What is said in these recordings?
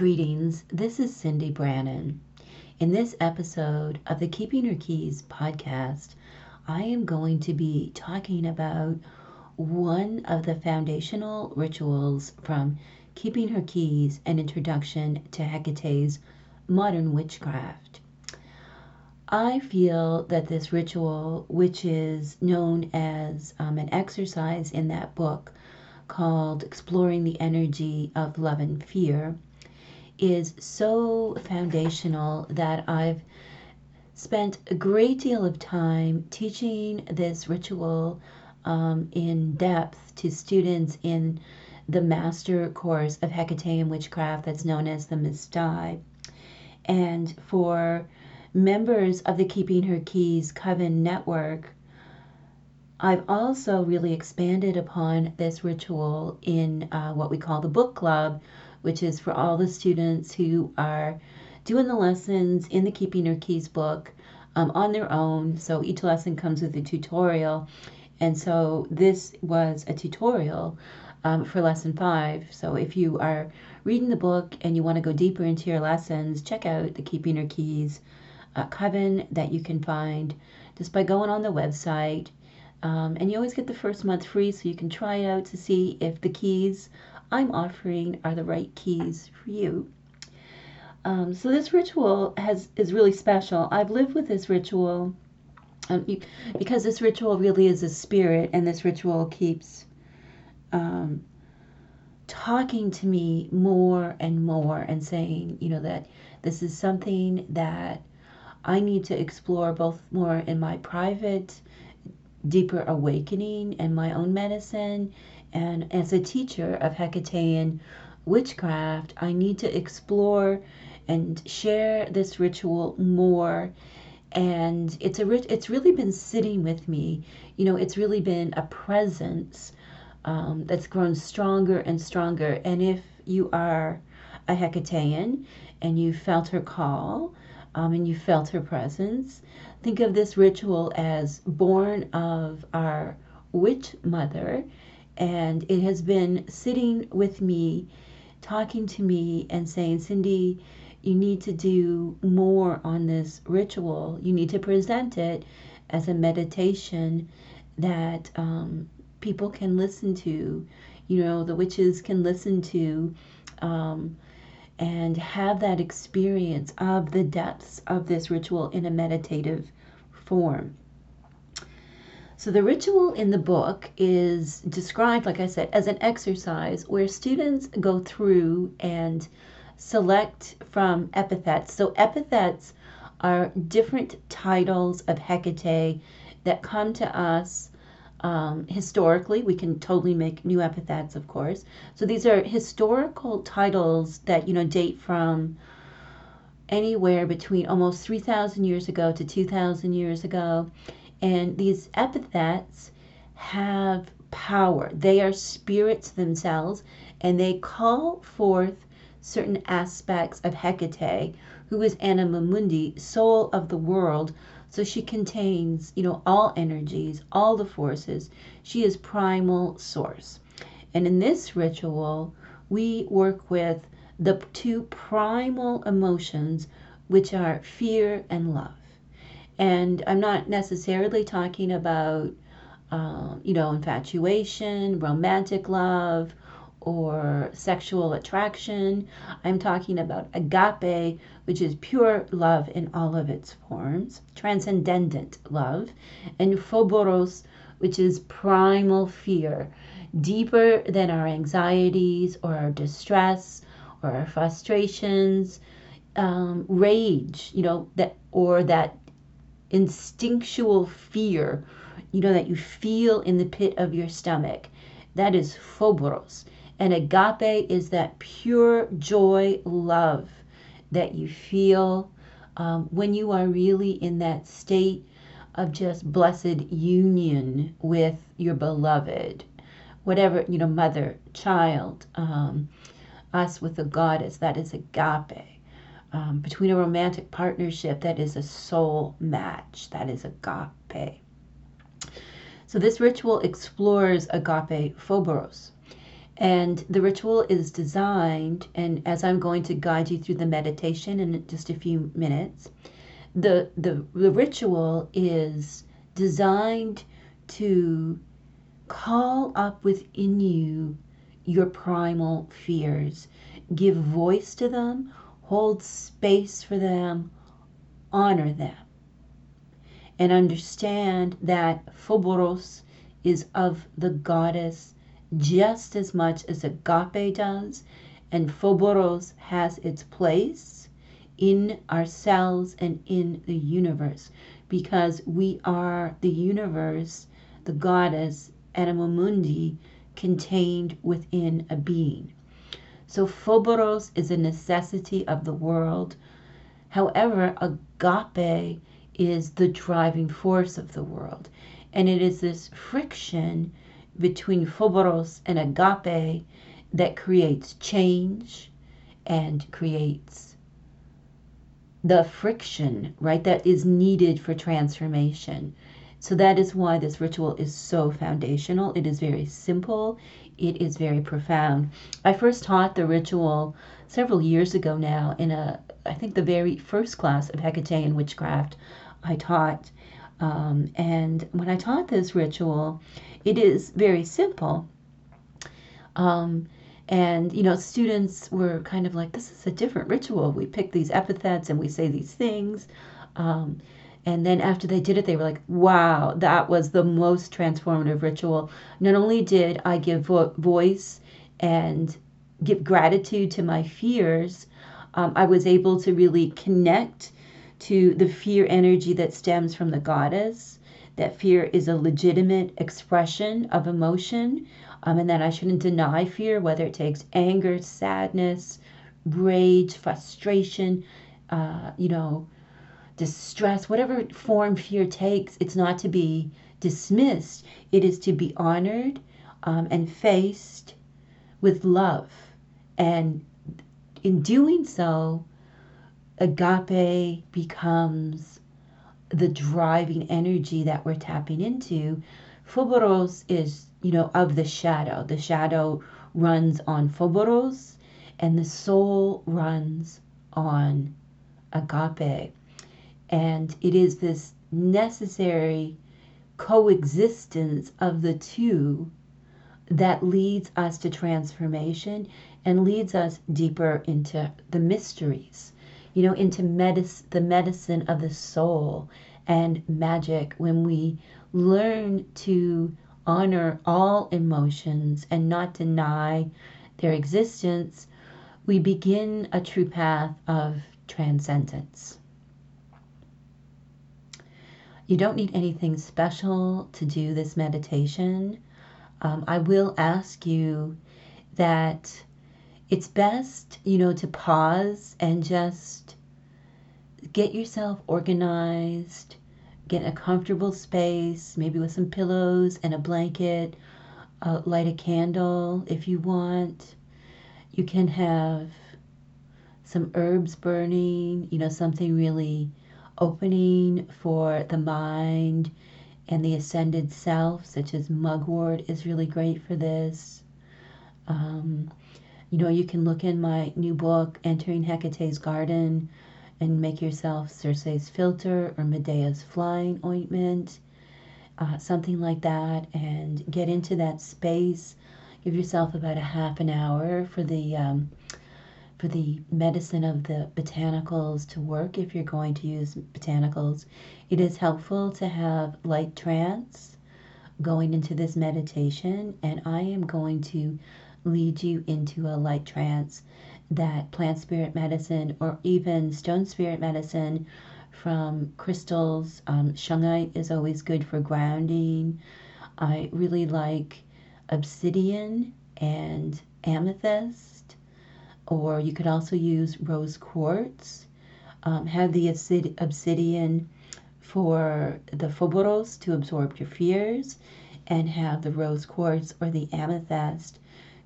Greetings, this is Cyndi Brannen. In this episode of the Keeping Her Keys podcast, I am going to be talking about one of the foundational rituals from Keeping Her Keys An Introduction to Hecate's Modern Witchcraft. I feel that this ritual, which is known as um, an exercise in that book called Exploring the Energy of Love and Fear, is so foundational that I've spent a great deal of time teaching this ritual um, in depth to students in the master course of Hecatean witchcraft that's known as the Mystai. And for members of the Keeping Her Keys Coven network, I've also really expanded upon this ritual in uh, what we call the book club, which is for all the students who are doing the lessons in the Keeping Your Keys book um, on their own. So each lesson comes with a tutorial. And so this was a tutorial um, for lesson five. So if you are reading the book and you want to go deeper into your lessons, check out the Keeping Your Keys uh, coven that you can find just by going on the website. Um, and you always get the first month free so you can try it out to see if the keys I'm offering are the right keys for you. Um, so this ritual has is really special. I've lived with this ritual um, because this ritual really is a spirit, and this ritual keeps um, talking to me more and more and saying, you know, that this is something that I need to explore both more in my private, deeper awakening and my own medicine and as a teacher of Hecatean witchcraft, I need to explore and share this ritual more. And it's a it's really been sitting with me. You know, it's really been a presence um, that's grown stronger and stronger. And if you are a Hecatean and you felt her call um, and you felt her presence, think of this ritual as born of our witch mother and it has been sitting with me, talking to me, and saying, Cindy, you need to do more on this ritual. You need to present it as a meditation that um, people can listen to. You know, the witches can listen to. Um, and have that experience of the depths of this ritual in a meditative form. So the ritual in the book is described, like I said, as an exercise where students go through and select from epithets. So epithets are different titles of Hecate that come to us um, historically. We can totally make new epithets, of course. So these are historical titles that you know date from anywhere between almost 3,000 years ago to 2,000 years ago. And these epithets have power. They are spirits themselves, and they call forth certain aspects of Hecate, who is Anima Mundi, soul of the world. So she contains, you know, all energies, all the forces. She is primal source. And in this ritual, we work with the two primal emotions, which are fear and love. And I'm not necessarily talking about, uh, you know, infatuation, romantic love, or sexual attraction. I'm talking about agape, which is pure love in all of its forms, transcendent love, and phoboros, which is primal fear, deeper than our anxieties or our distress or our frustrations, um, rage, you know, that or that instinctual fear, you know, that you feel in the pit of your stomach. That is phobos. And agape is that pure joy, love that you feel um, when you are really in that state of just blessed union with your beloved, whatever, you know, mother, child, um, us with the goddess, that is agape um, between a romantic partnership that is a soul match, that is agape. So this ritual explores agape phobos. And the ritual is designed, and as I'm going to guide you through the meditation in just a few minutes, the, the, the ritual is designed to call up within you your primal fears, give voice to them, hold space for them, honor them, and understand that Phoboros is of the goddess just as much as agape does, and Phoboros has its place in ourselves and in the universe because we are the universe, the goddess, Anima Mundi, contained within a being. So Phoboros is a necessity of the world. However, agape is the driving force of the world. And it is this friction between Phoboros and agape that creates change and creates the friction, right, that is needed for transformation. So that is why this ritual is so foundational. It is very simple, it is very profound. I first taught the ritual several years ago now in a, I think the very first class of Hecatean witchcraft I taught. Um, and when I taught this ritual, it is very simple. Um, and, you know, students were kind of like, this is a different ritual. We pick these epithets and we say these things. Um, and then after they did it, they were like, wow, that was the most transformative ritual. Not only did I give vo- voice and give gratitude to my fears, um, I was able to really connect to the fear energy that stems from the goddess. That fear is a legitimate expression of emotion, um, and that I shouldn't deny fear, whether it takes anger, sadness, rage, frustration, uh, you know, distress, whatever form fear takes, it's not to be dismissed. It is to be honored um, and faced with love. And in doing so, agape becomes the driving energy that we're tapping into. Phoboros is, you know, of the shadow. The shadow runs on Phoboros, and the soul runs on agape. And it is this necessary coexistence of the two that leads us to transformation and leads us deeper into the mysteries, you know, into medicine, the medicine of the soul and magic when we learn to honor all emotions and not deny their existence, we begin a true path of transcendence. You don't need anything special to do this meditation. Um, I will ask you that it's best, you know, to pause and just get yourself organized, get a comfortable space, maybe with some pillows and a blanket, uh, light a candle if you want. You can have some herbs burning, you know, something really opening for the mind and the ascended self, such as mugwort, is really great for this. Um, you know, you can look in my new book, Entering Hecate's Garden, and make yourself Circe's philter or Medea's flying ointment, uh, something like that, and get into that space. Give yourself about a half an hour for the um, for the medicine of the botanicals to work if you're going to use botanicals. It is helpful to have light trance going into this meditation, and I am going to lead you into a light trance that plant spirit medicine or even stone spirit medicine from crystals. Um, shungite is always good for grounding. I really like obsidian and amethyst or you could also use rose quartz. Um, have the obsidian for the phoboros to absorb your fears, and have the rose quartz or the amethyst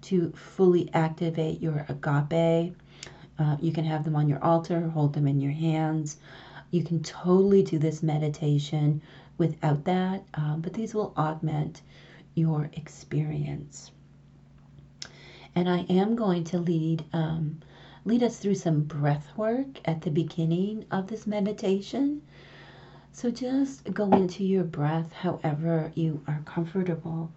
to fully activate your agape. Uh, you can have them on your altar, hold them in your hands. You can totally do this meditation without that, um, but these will augment your experience. And I am going to lead um, lead us through some breath work at the beginning of this meditation. So just go into your breath however you are comfortable.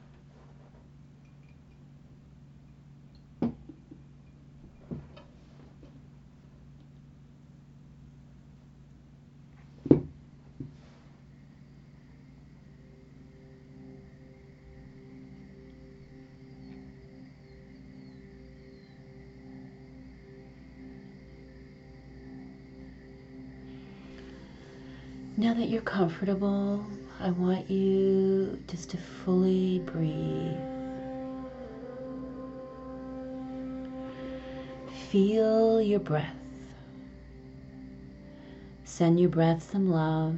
Comfortable, I want you just to fully breathe. Feel your breath. Send your breath some love.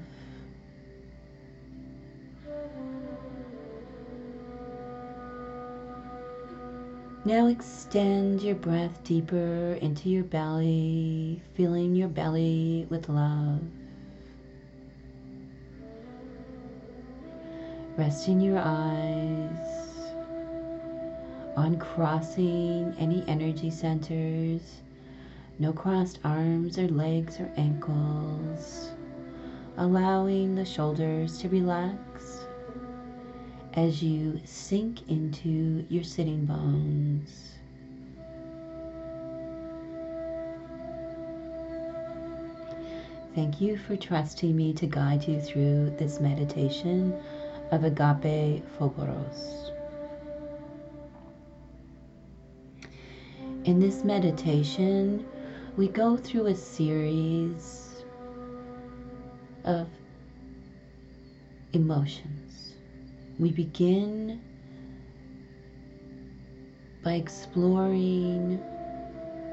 Now extend your breath deeper into your belly, filling your belly with love. Resting your eyes, uncrossing any energy centers, no crossed arms or legs or ankles, allowing the shoulders to relax as you sink into your sitting bones. Thank you for trusting me to guide you through this meditation of Agape Phoboros. In this meditation, we go through a series of emotions. We begin by exploring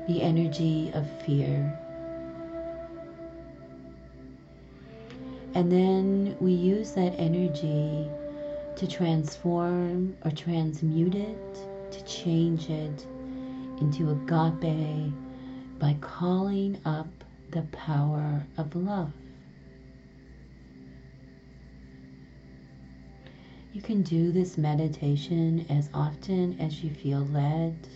the energy of fear. And then we use that energy to transform or transmute it, to change it into agape by calling up the power of love. You can do this meditation as often as you feel led.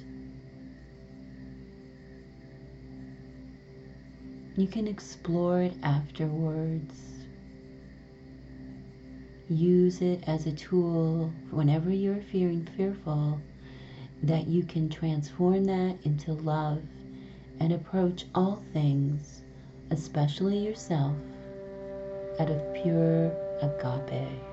You can explore it afterwards use it as a tool whenever you're feeling fearful that you can transform that into love and approach all things, especially yourself, out of pure agape.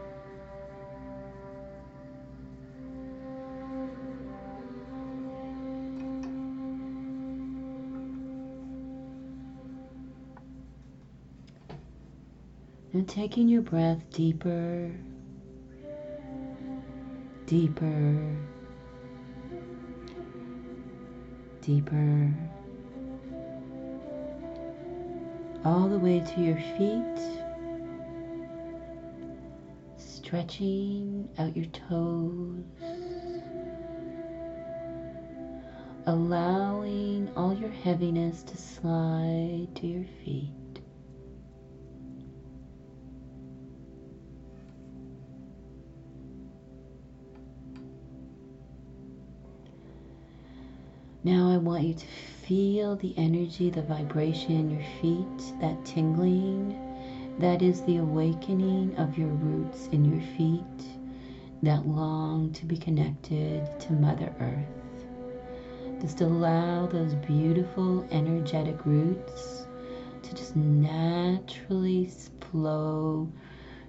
And taking your breath deeper, deeper, deeper, all the way to your feet, stretching out your toes, allowing all your heaviness to slide to your feet. Now I want you to feel the energy, the vibration in your feet, that tingling. That is the awakening of your roots in your feet that long to be connected to Mother Earth. Just allow those beautiful energetic roots to just naturally flow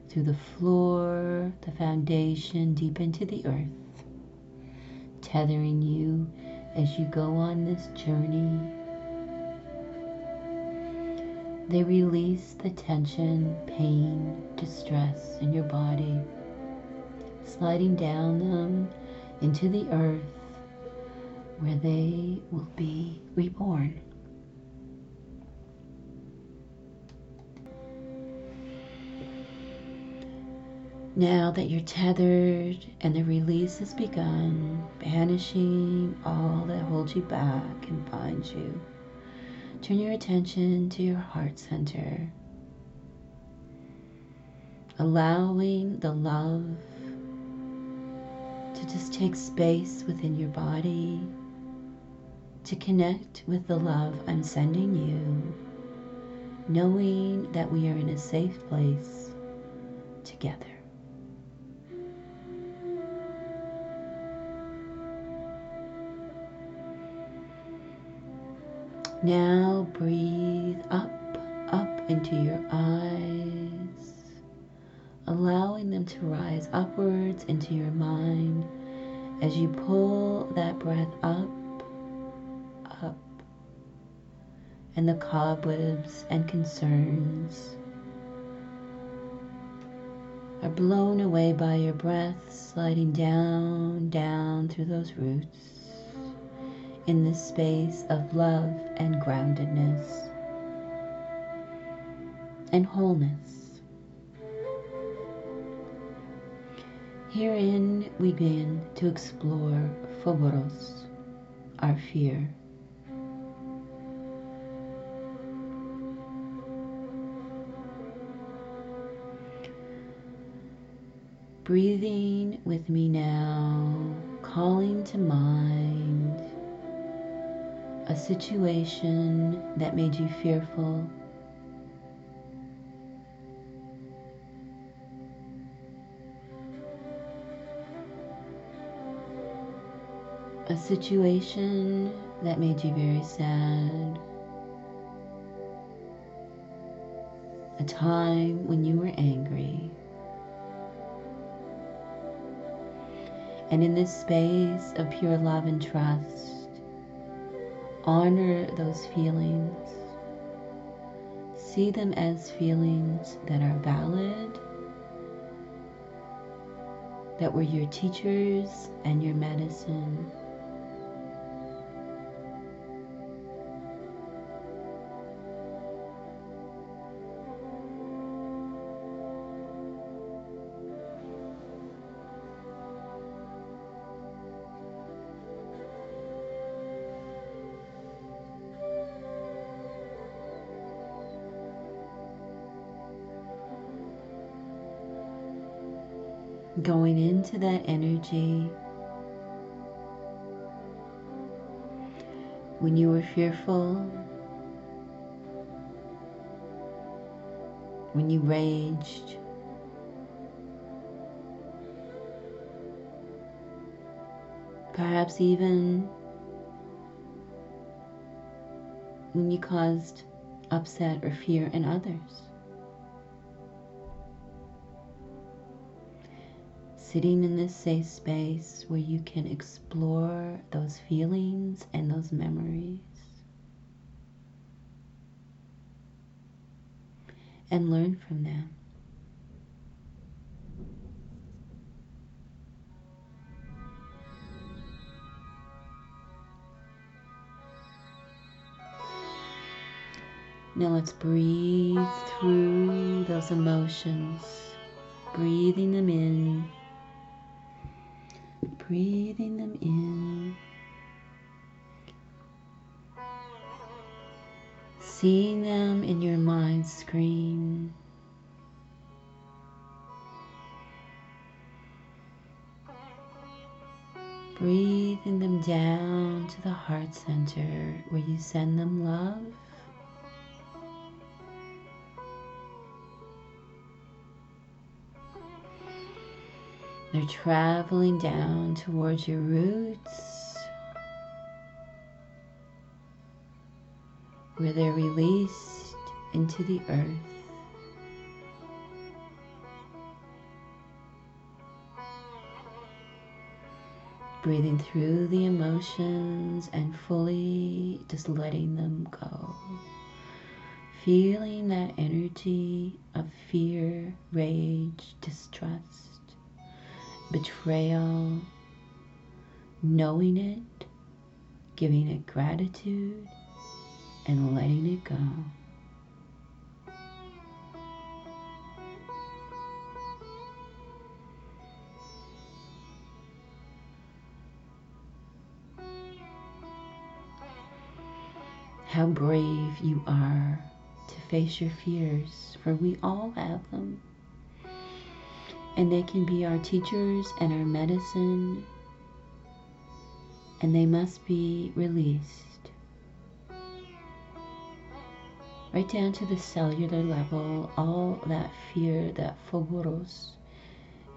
through the floor, the foundation, deep into the earth, tethering you as you go on this journey. They release the tension, pain, distress in your body, sliding down them into the earth where they will be reborn. Now that you're tethered and the release has begun, banishing all that holds you back and binds you, turn your attention to your heart center, allowing the love to just take space within your body, to connect with the love I'm sending you, knowing that we are in a safe place together. Now breathe up, up into your eyes, allowing them to rise upwards into your mind. As you pull that breath up, up, and the cobwebs and concerns are blown away by your breath, sliding down, down through those roots in this space of love and groundedness and wholeness. Herein we begin to explore Phobos, our fear. Breathing with me now, calling to mind situation that made you fearful. A situation that made you very sad. A time when you were angry. And in this space of pure love and trust, honor those feelings. See them as feelings that are valid, that were your teachers and your medicine. Going into that energy when you were fearful, when you raged. Perhaps even when you caused upset or fear in others. Sitting in this safe space where you can explore those feelings and those memories and learn from them. Now let's breathe through those emotions, breathing them in breathing them in. Seeing them in your mind screen. Breathing them down to the heart center where you send them love They're traveling down towards your roots where they're released into the earth. Breathing through the emotions and fully just letting them go. Feeling that energy of fear, rage, distrust betrayal, knowing it, giving it gratitude, and letting it go. How brave you are to face your fears, for we all have them and they can be our teachers and our medicine. and they must be released. Right down to the cellular level, all that fear, that phoboros,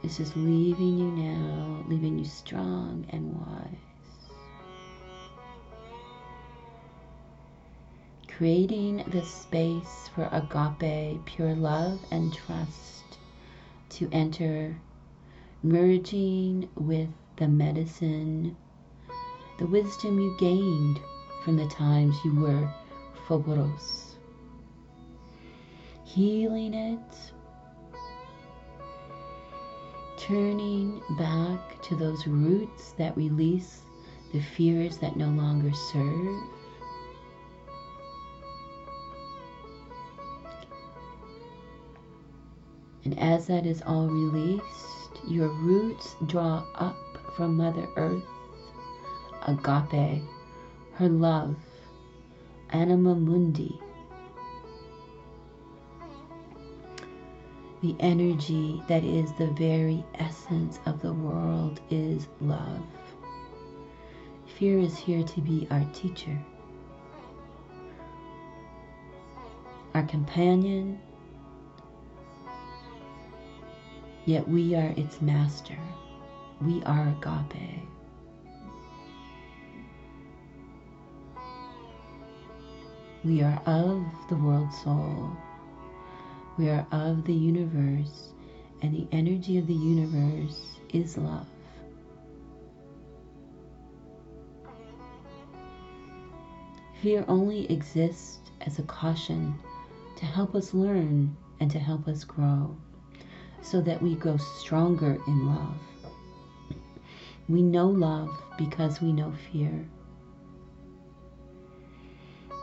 is just leaving you now, leaving you strong and wise. Creating the space for agape, pure love and trust to enter, merging with the medicine, the wisdom you gained from the times you were phoboros. Healing it turning back to those roots that release the fears that no longer serve. And as that is all released, your roots draw up from Mother Earth, agape, her love, anima mundi, The energy that is the very essence of the world is love. Fear is here to be our teacher, our companion, yet we are its master. We are agape. We are of the world soul. We are of the universe, and the energy of the universe is love. Fear only exists as a caution to help us learn and to help us grow so that we grow stronger in love. We know love because we know fear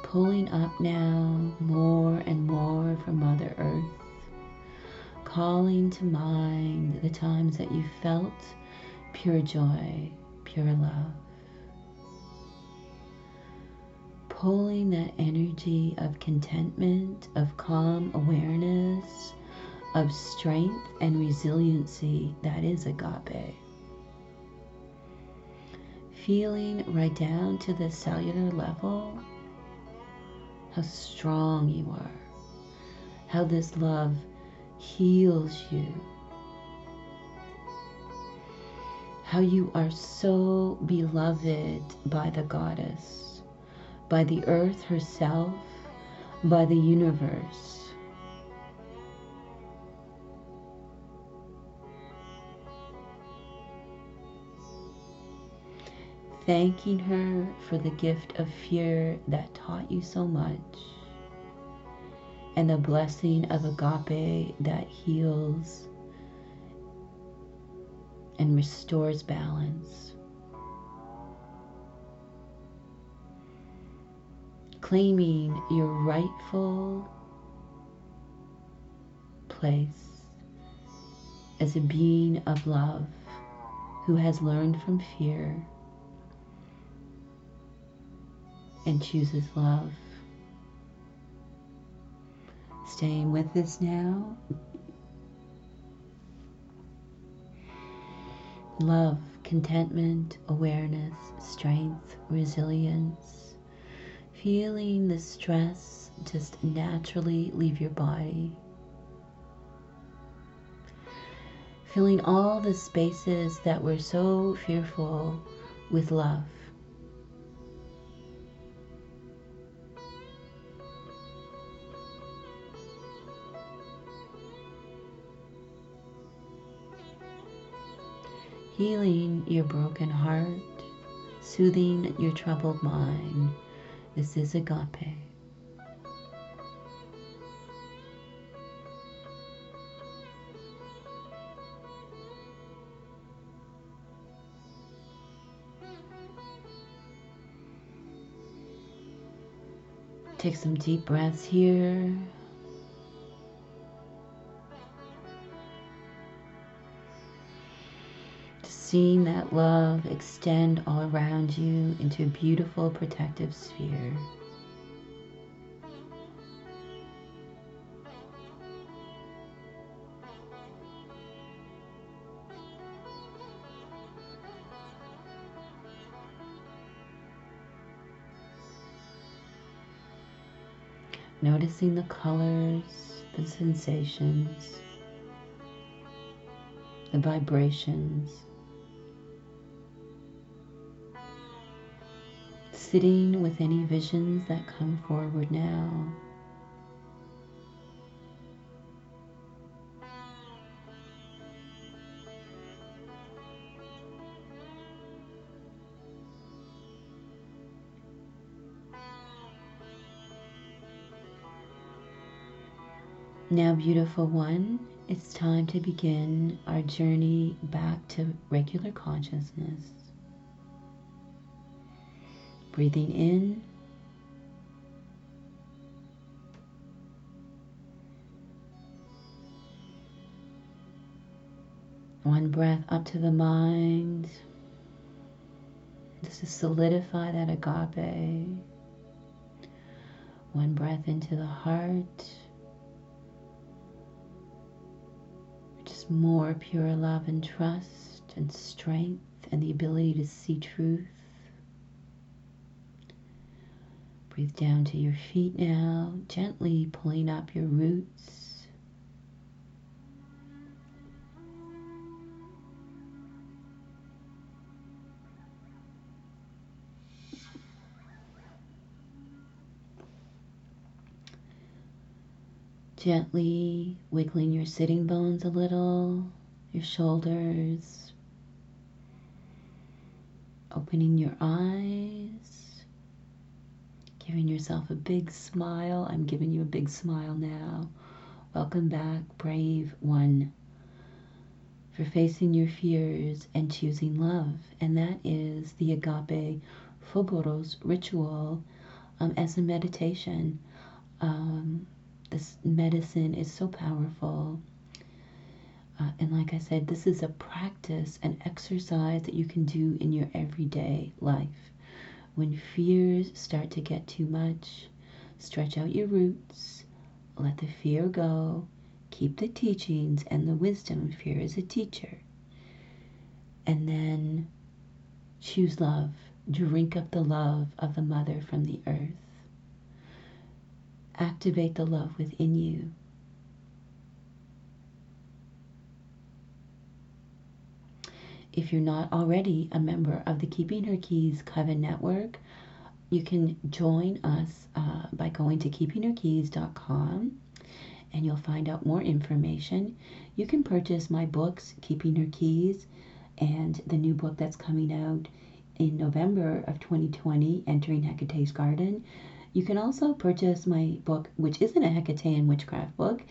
pulling up now more and more from Mother Earth, calling to mind the times that you felt pure joy, pure love. Pulling that energy of contentment, of calm awareness, of strength and resiliency that is agape. Feeling right down to the cellular level how strong you are, how this love heals you, how you are so beloved by the goddess, by the earth herself, by the universe. Thanking her for the gift of fear that taught you so much, and the blessing of agape that heals and restores balance. Claiming your rightful place as a being of love who has learned from fear and chooses love. Staying with this now. Love, contentment, awareness, strength, resilience. Feeling the stress just naturally leave your body. Filling all the spaces that were so fearful with love. Healing your broken heart, soothing your troubled mind. This is agape. Take some deep breaths here. seeing that love extend all around you into a beautiful protective sphere. Noticing the colors, the sensations, the vibrations. Sitting with any visions that come forward now. Now, beautiful one, it's time to begin our journey back to regular consciousness. Breathing in. One breath up to the mind. Just to solidify that agape. One breath into the heart. Just more pure love and trust and strength and the ability to see truth. Breathe down to your feet now, gently pulling up your roots. Gently wiggling your sitting bones a little, your shoulders, opening your eyes, giving yourself a big smile. I'm giving you a big smile now. Welcome back, brave one, for facing your fears and choosing love. And that is the Agape Phoboros ritual um, as a meditation. Um, this medicine is so powerful. Uh, and like I said, this is a practice, an exercise that you can do in your everyday life. When fears start to get too much, stretch out your roots, let the fear go, keep the teachings and the wisdom. Fear is a teacher. And then choose love. Drink up the love of the mother from the earth activate the love within you. If you're not already a member of the Keeping Her Keys Coven Network, you can join us uh, by going to keepingherkeys.com and you'll find out more information. You can purchase my books, Keeping Her Keys, and the new book that's coming out in November of 2020, Entering Hecate's Garden. You can also purchase my book, which isn't a Hecatean witchcraft book.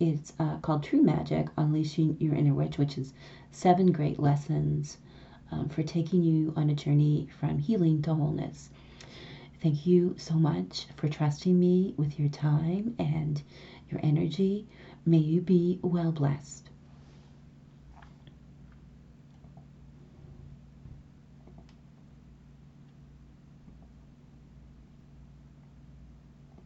It's uh, called True Magic Unleashing Your Inner Witch, which is seven great lessons um, for taking you on a journey from healing to wholeness. Thank you so much for trusting me with your time and your energy. May you be well blessed.